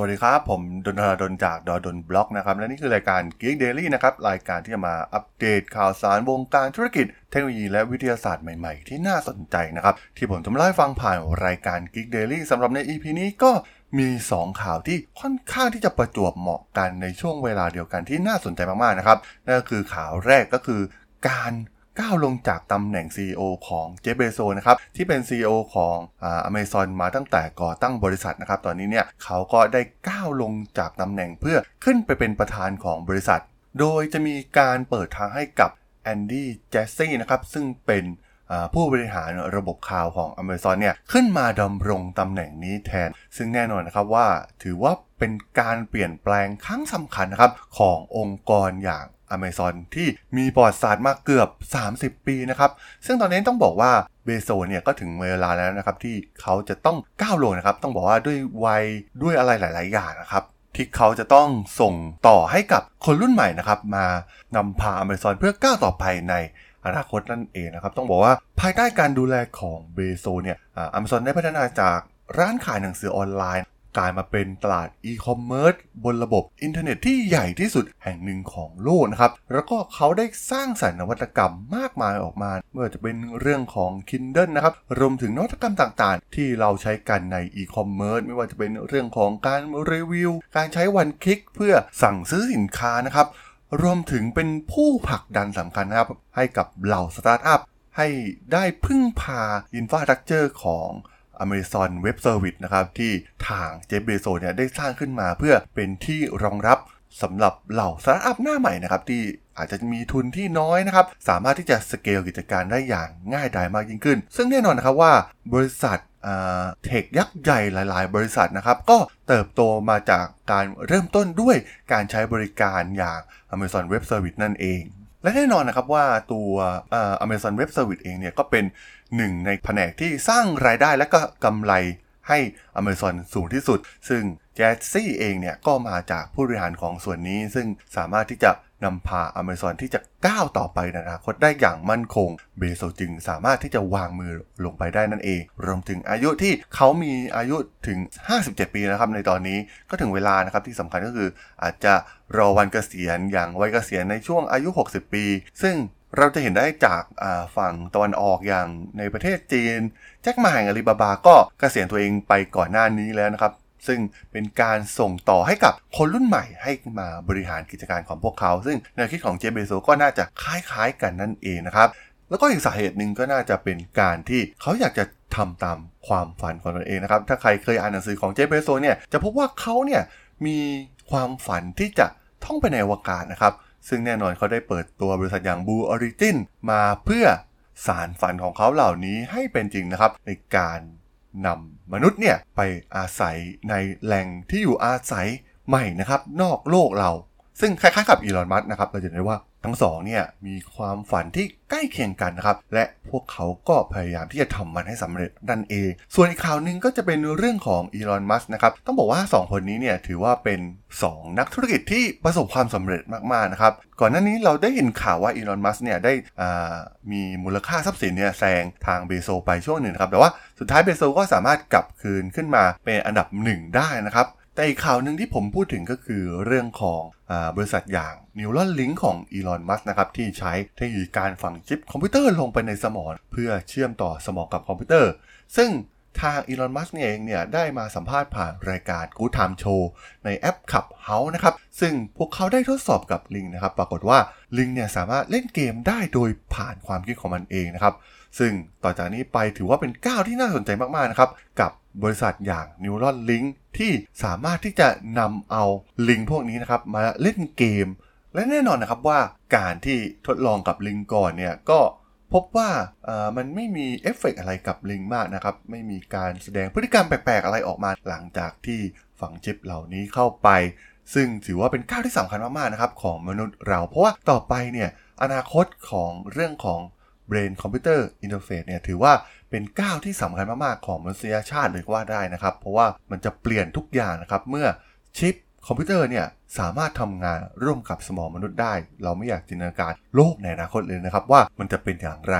วัสดีครับ ผมดนทราดนจากดอดนบล็อกนะครับ และนี่คือรายการ Geek Daily นะครับ รายการที่จะมาอัปเดตข่าวสารวงการธุรกิจ เทคโนโลยีและวิทยาศาสตร์ใหม่ๆ ที่น่าสนใจนะครับ ที่ผมจะมาเล่าให้ฟังผ่านรายการ Geek Daily สำหรับใน EP นี้ก็มี 2 ข่าวที่ค่อนข้างที่จะประจวบเหมาะกันในช่วงเวลาเดียวกันที่น่าสนใจมากๆนะครับนั่นก็คือข่าวแรกก็คือการ ก้าวลงจากตำแหน่ง CEO ของเจฟเบโซนะครับที่เป็น CEO ของอ่า Amazon มาตั้งแต่ก่อตั้งบริษัทนะครับตอนนี้เนี่ยเขาก็ได้ก้าวลงจากตำแหน่งเพื่อขึ้นไปเป็นประธานของบริษัท โดยจะมีการเปิดทางให้กับแอนดี้เจสซี่นะครับซึ่งเป็นผู้บริหารระบบข่าวของ Amazon เนี่ยขึ้นมาดำรงตำแหน่งนี้แทน ซึ่งแน่นอนนะครับว่าถือว่าเป็นการเปลี่ยนแปลงครั้งสำคัญนะครับขององค์กรอย่าง Amazon ที่มีประวัติศาสตร์มาเกือบ 30 ปีนะครับ ซึ่งตอนนี้ต้องบอกว่าเบโซเนี่ยก็ถึงเวลาแล้วนะครับ ที่เขาจะต้องก้าวลงนะครับ ต้องบอกว่าด้วยวัยด้วยอะไรหลาย ๆ อย่างนะครับ ที่เขาจะต้องส่งต่อให้กับคนรุ่นใหม่นะครับ มานำพา Amazon เพื่อก้าวต่อไปในอนาคตนั่นเองนะครับ ต้องบอกว่าภายใต้การดูแลของเบโซสเนี่ยอ่า Amazon ได้พัฒนาจากร้านขายหนังสือออนไลน์ กลายมาเป็นตลาดอีคอมเมิร์ซบนระบบอินเทอร์เน็ตที่ใหญ่ที่สุดแห่งหนึ่งของโลกนะครับ แล้วก็เขาได้สร้างสรรค์นวัตกรรมมากมายออกมาไม่ว่าจะเป็นเรื่องของ Kindle นะครับ รวมถึงนวัตกรรมต่างๆ ที่เราใช้กันในอีคอมเมิร์ซไม่ว่าจะเป็นเรื่องของการรีวิว การใช้ one click เพื่อสั่งซื้อสินค้านะครับ รวมถึงเป็นผู้ผลักดันสำคัญนะครับให้กับเหล่าสตาร์ทอัพให้ได้พึ่งพา infrastructure ของ Amazon Web Service นะครับที่ทาง Jeff Bezos เนี่ยได้สร้างขึ้นมาเพื่อเป็นที่รองรับสำหรับเหล่าสตาร์ทอัพหน้าใหม่นะครับที่อาจจะมีทุนที่น้อยนะครับ สามารถที่จะสเกลกิจการได้อย่างง่ายดายมากยิ่งขึ้น ซึ่งแน่นอนนะครับว่าบริษัทเทคยักษ์ใหญ่หลาย ๆ บริษัทนะครับ ก็เติบโตมาจากการเริ่มต้นด้วยการใช้บริการอย่าง Amazon Web Service นั่นเอง และแน่นอนนะครับว่าตัวเอ่อ Amazon Web Service เองเนี่ยก็เป็นหนึ่งในแผนกที่สร้างรายได้และก็กำไรให้ Amazon สูงที่สุด ซึ่งแจสซี่เองเนี่ยก็มาจากผู้บริหารของส่วนนี้ ซึ่งสามารถที่จะ นำพา Amazon ที่จะก้าวต่อไปในอนาคตได้อย่างมั่นคง เบโซจึงสามารถที่จะวางมือลงไปได้นั่นเอง รวมถึงอายุที่เขามีอายุถึง 57 ปีนะครับในตอนนี้ก็ถึงเวลานะครับที่สำคัญก็คืออาจจะรอวันเกษียณอย่างวัยเกษียณในช่วงอายุ 60 ปี ซึ่งเราจะเห็นได้จากฝั่งตะวันออกอย่างในประเทศจีน แจ็คมาแห่งอาลีบาบาก็เกษียณตัวเองไปก่อนหน้านี้แล้วนะครับ ซึ่งเป็นการส่งต่อให้กับคนรุ่นใหม่ให้มาบริหารกิจการของพวกเขา ซึ่งแนวคิดของเจเบโซก็น่าจะคล้ายๆกันนั่นเองนะครับแล้วก็อีกสาเหตุหนึ่งก็น่าจะเป็นการที่เขาอยากจะทำตามความฝันของตนเองนะครับ ถ้าใครเคยอ่านหนังสือของเจเบโซเนี่ยจะพบว่าเขาเนี่ยมีความฝันที่จะท่องไปในอวกาศนะครับ ซึ่งแน่นอนเขาได้เปิดตัวบริษัทอย่าง Blue Origin มาเพื่อสารฝันของเขาเหล่านี้ให้เป็นจริงนะครับ ในการ นำมนุษย์เนี่ยไปอาศัยในแหล่งที่อยู่อาศัยใหม่นะครับนอกโลกเรา ซึ่งคล้ายๆกับอีลอนมัสนะครับเราจะเห็นได้ว่า ทั้งสองเนี่ยมีความฝันที่ใกล้เคียงกันนะครับ และพวกเขาก็พยายามที่จะทำมันให้สำเร็จนั่นเอง ส่วนอีกข่าวหนึ่งก็จะเป็นเรื่องของอีลอน มัสนะครับ ต้องบอกว่า 2 คนนี้เนี่ยถือว่าเป็น 2 นักธุรกิจที่ประสบความสำเร็จมาก ๆ นะครับ ก่อนหน้านี้เราได้เห็นข่าวว่าอีลอน มัสเนี่ยได้มีมูลค่าทรัพย์สินเนี่ยแซงทางเบโซไปช่วงหนึ่งครับ แต่ว่าสุดท้ายเบโซก็สามารถกลับคืนขึ้นมาเป็นอันดับหนึ่งได้นะครับ แต่อีกข่าวหนึ่งที่ผมพูดถึงก็คือเรื่องของอบริษัทอย่าง Neuralink ของ Elon Musk นะครับที่ใช้เทคโนโลยีการฝังชิปคอมพิวเตอร์ลงไปในสมอง เพื่อเชื่อมต่อสมองกับคอมพิวเตอร์ ซึ่งทาง Elon Musk เองเนี่ยได้มาสัมภาษณ์ผ่านรายการ Good Time Show ในแอป Clubhouse นะครับ ซึ่งพวกเขาได้ทดสอบกับลิงนะครับ ปรากฏว่าลิงเนี่ยสามารถเล่นเกมได้โดยผ่านความคิดของมันเองนะครับ ซึ่งต่อจากนี้ไปถือว่าเป็นก้าวที่น่าสนใจมาก ๆ นะครับ กับ บริษัทอย่าง Neuralink ที่สามารถที่จะนำเอาลิงพวกนี้นะครับมาเล่นเกม และแน่นอนนะครับว่าการที่ทดลองกับลิงก่อนเนี่ยก็พบว่ามันไม่มีเอฟเฟกอะไรกับลิงมากนะครับ ไม่มีการแสดงพฤติกรรมแปลกๆอะไรออกมาหลังจากที่ฝังชิปเหล่านี้เข้าไป ซึ่งถือว่าเป็นก้าวที่สำคัญมากๆนะครับของมนุษย์เรา เพราะว่าต่อไปเนี่ยอนาคตของเรื่องของ Brain Computer Interface เนี่ยถือว่าเป็นก้าวที่สำคัญมากๆ ของมนุษยชาติเลยก็ว่าได้นะครับ เพราะว่ามันจะเปลี่ยนทุกอย่างนะครับ เมื่อชิปคอมพิวเตอร์เนี่ยสามารถทำงานร่วมกับสมองมนุษย์ได้ เราไม่อยากจินตนาการโลกในอนาคตเลยนะครับว่ามันจะเป็นอย่างไร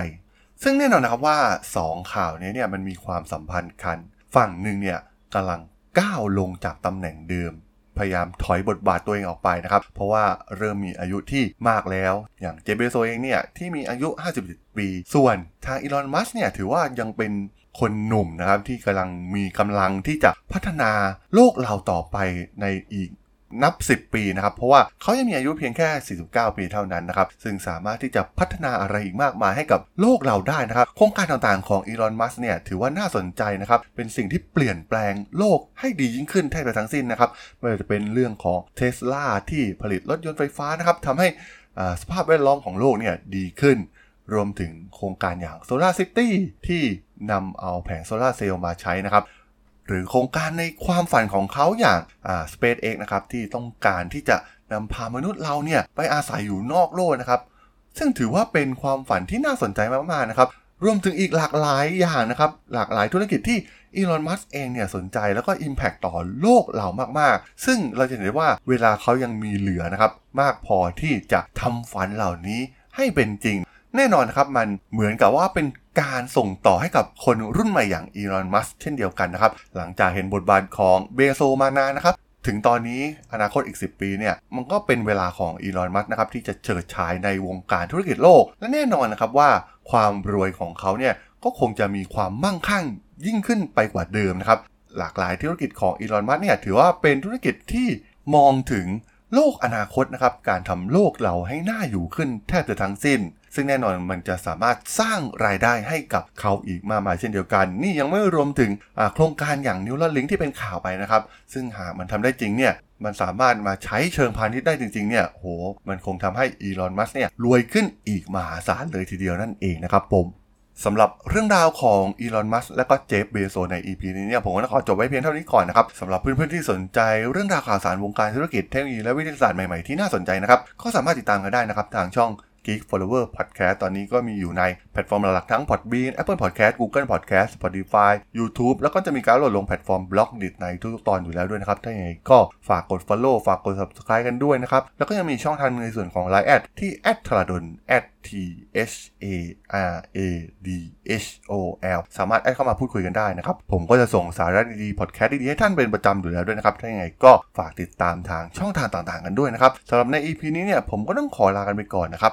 ซึ่งแน่นอนนะครับว่า 2 ข่าวนี้เนี่ยมันมีความสัมพันธ์กัน ฝั่งหนึ่งเนี่ยกำลังก้าวลงจากตำแหน่งเดิม พยายามถอยบทบาทตัวเองออกไปนะครับ เพราะว่าเริ่มมีอายุที่มากแล้ว อย่างเจเบโซเองเนี่ยที่มีอายุ 57 ปี ส่วนทางอีลอน มัสเนี่ยถือว่ายังเป็นคนหนุ่มนะครับที่กำลังมีกำลังที่จะพัฒนาโลกเราต่อไปในอีก นับ 10 ปีนะครับ เพราะว่าเขายังมีอายุเพียงแค่ 49 ปีเท่านั้นนะครับ ซึ่งสามารถที่จะพัฒนาอะไรอีกมากมายให้กับโลกเราได้นะครับ โครงการต่างๆของอีลอน มัสเนี่ย ถือว่าน่าสนใจนะครับ เป็นสิ่งที่เปลี่ยนแปลงโลกให้ดียิ่งขึ้นแทบจะทั้งสิ้นนะครับ ไม่ว่าจะเป็นเรื่องของเทสลาที่ผลิตรถยนต์ไฟฟ้านะครับทำให้สภาพแวดล้อมของโลกเนี่ยดีขึ้น รวมถึงโครงการอย่าง Solar City ที่นำเอาแผงโซลาร์เซลล์มาใช้นะครับ หรือโครงการในความฝันของเขาอย่างอ่า SpaceX นะครับที่ต้องการที่จะนำพามนุษย์เราเนี่ยไปอาศัยอยู่นอกโลกนะครับ ซึ่งถือว่าเป็นความฝันที่น่าสนใจมากๆนะครับรวมถึงอีกหลากหลายอย่างนะครับ หลากหลายธุรกิจที่อีลอน มัสเองเนี่ยสนใจแล้วก็ Impact ต่อโลกเรามากๆ ซึ่งเราจะเห็นได้ว่าเวลาเขายังมีเหลือนะครับ มากพอที่จะทำฝันเหล่านี้ให้เป็นจริง แน่นอนนะครับมันเหมือนกับว่าเป็น การส่งต่อให้กับคนรุ่นใหม่อย่างอีลอน มัสเช่นเดียวกันนะครับ หลังจากเห็นบทบาทของเบโซมานานนะครับ ถึงตอนนี้อนาคตอีก 10 ปีเนี่ย มันก็เป็นเวลาของอีลอน มัสนะครับที่จะเฉิดฉายในวงการธุรกิจโลก และแน่นอนนะครับว่าความรวยของเขาเนี่ยก็คงจะมีความมั่งคั่งยิ่งขึ้นไปกว่าเดิมนะครับ หลากหลายธุรกิจของอีลอน มัสเนี่ยถือว่าเป็นธุรกิจที่มองถึง โลกอนาคตนะครับ การทำโลกเราให้น่าอยู่ขึ้นแทบจะทั้งสิ้น ซึ่งแน่นอนมันจะสามารถสร้างรายได้ให้กับเขาอีกมากมายเช่นเดียวกัน นี่ยังไม่รวมถึงโครงการอย่างนิวลลิงที่เป็นข่าวไปนะครับ ซึ่งหากมันทำได้จริงเนี่ยมันสามารถมาใช้เชิงพาณิชย์ได้จริงๆ เนี่ย โห มันคงทำให้ Elon Musk เนี่ย รวยขึ้นอีกมหาศาลเลยทีเดียวนั่นเองนะครับผม สำหรับเรื่องราวของ Elon Musk และก็ Jeff Bezos ใน EP นี้เนี่ยผมก็ขอจบไว้เพียงเท่านี้ก่อนนะครับสำหรับเพื่อนๆที่สนใจเรื่องราวข่าวสารวงการธุรกิจเทคโนโลยีและวิทยาศาสตร์ใหม่ๆที่น่าสนใจนะครับ ก็สามารถติดตามกันได้นะครับทางช่อง Geek Forever Podcast ตอนนี้ก็มีอยู่ในแพลตฟอร์มหลักๆทั้ง Podbean Apple Podcast Google Podcast Spotify YouTube แล้วก็จะมีการโหลดลงแพลตฟอร์ม Blockdit ในทุกๆตอนอยู่แล้วด้วยนะครับ ถ้าอย่างไรก็ฝากกด Follow ฝากกด Subscribe กันด้วยนะครับ แล้วก็ยังมีช่องทางในส่วนของ Line แอดที่ t h r a d o n t h a r a d h o l สามารถแอดเข้ามาพูดคุยกันได้นะครับ ผมก็จะส่งสาระดีๆพอดแคสต์ดีๆ ให้ท่านเป็นประจำอยู่แล้วด้วยนะครับ ถ้าอย่างไรก็ฝากติดตามทางช่องทางต่างๆ กันด้วยนะครับสำหรับใน EP นี้เนี่ยผมก็ต้องขอลากันไปก่อนนะครับ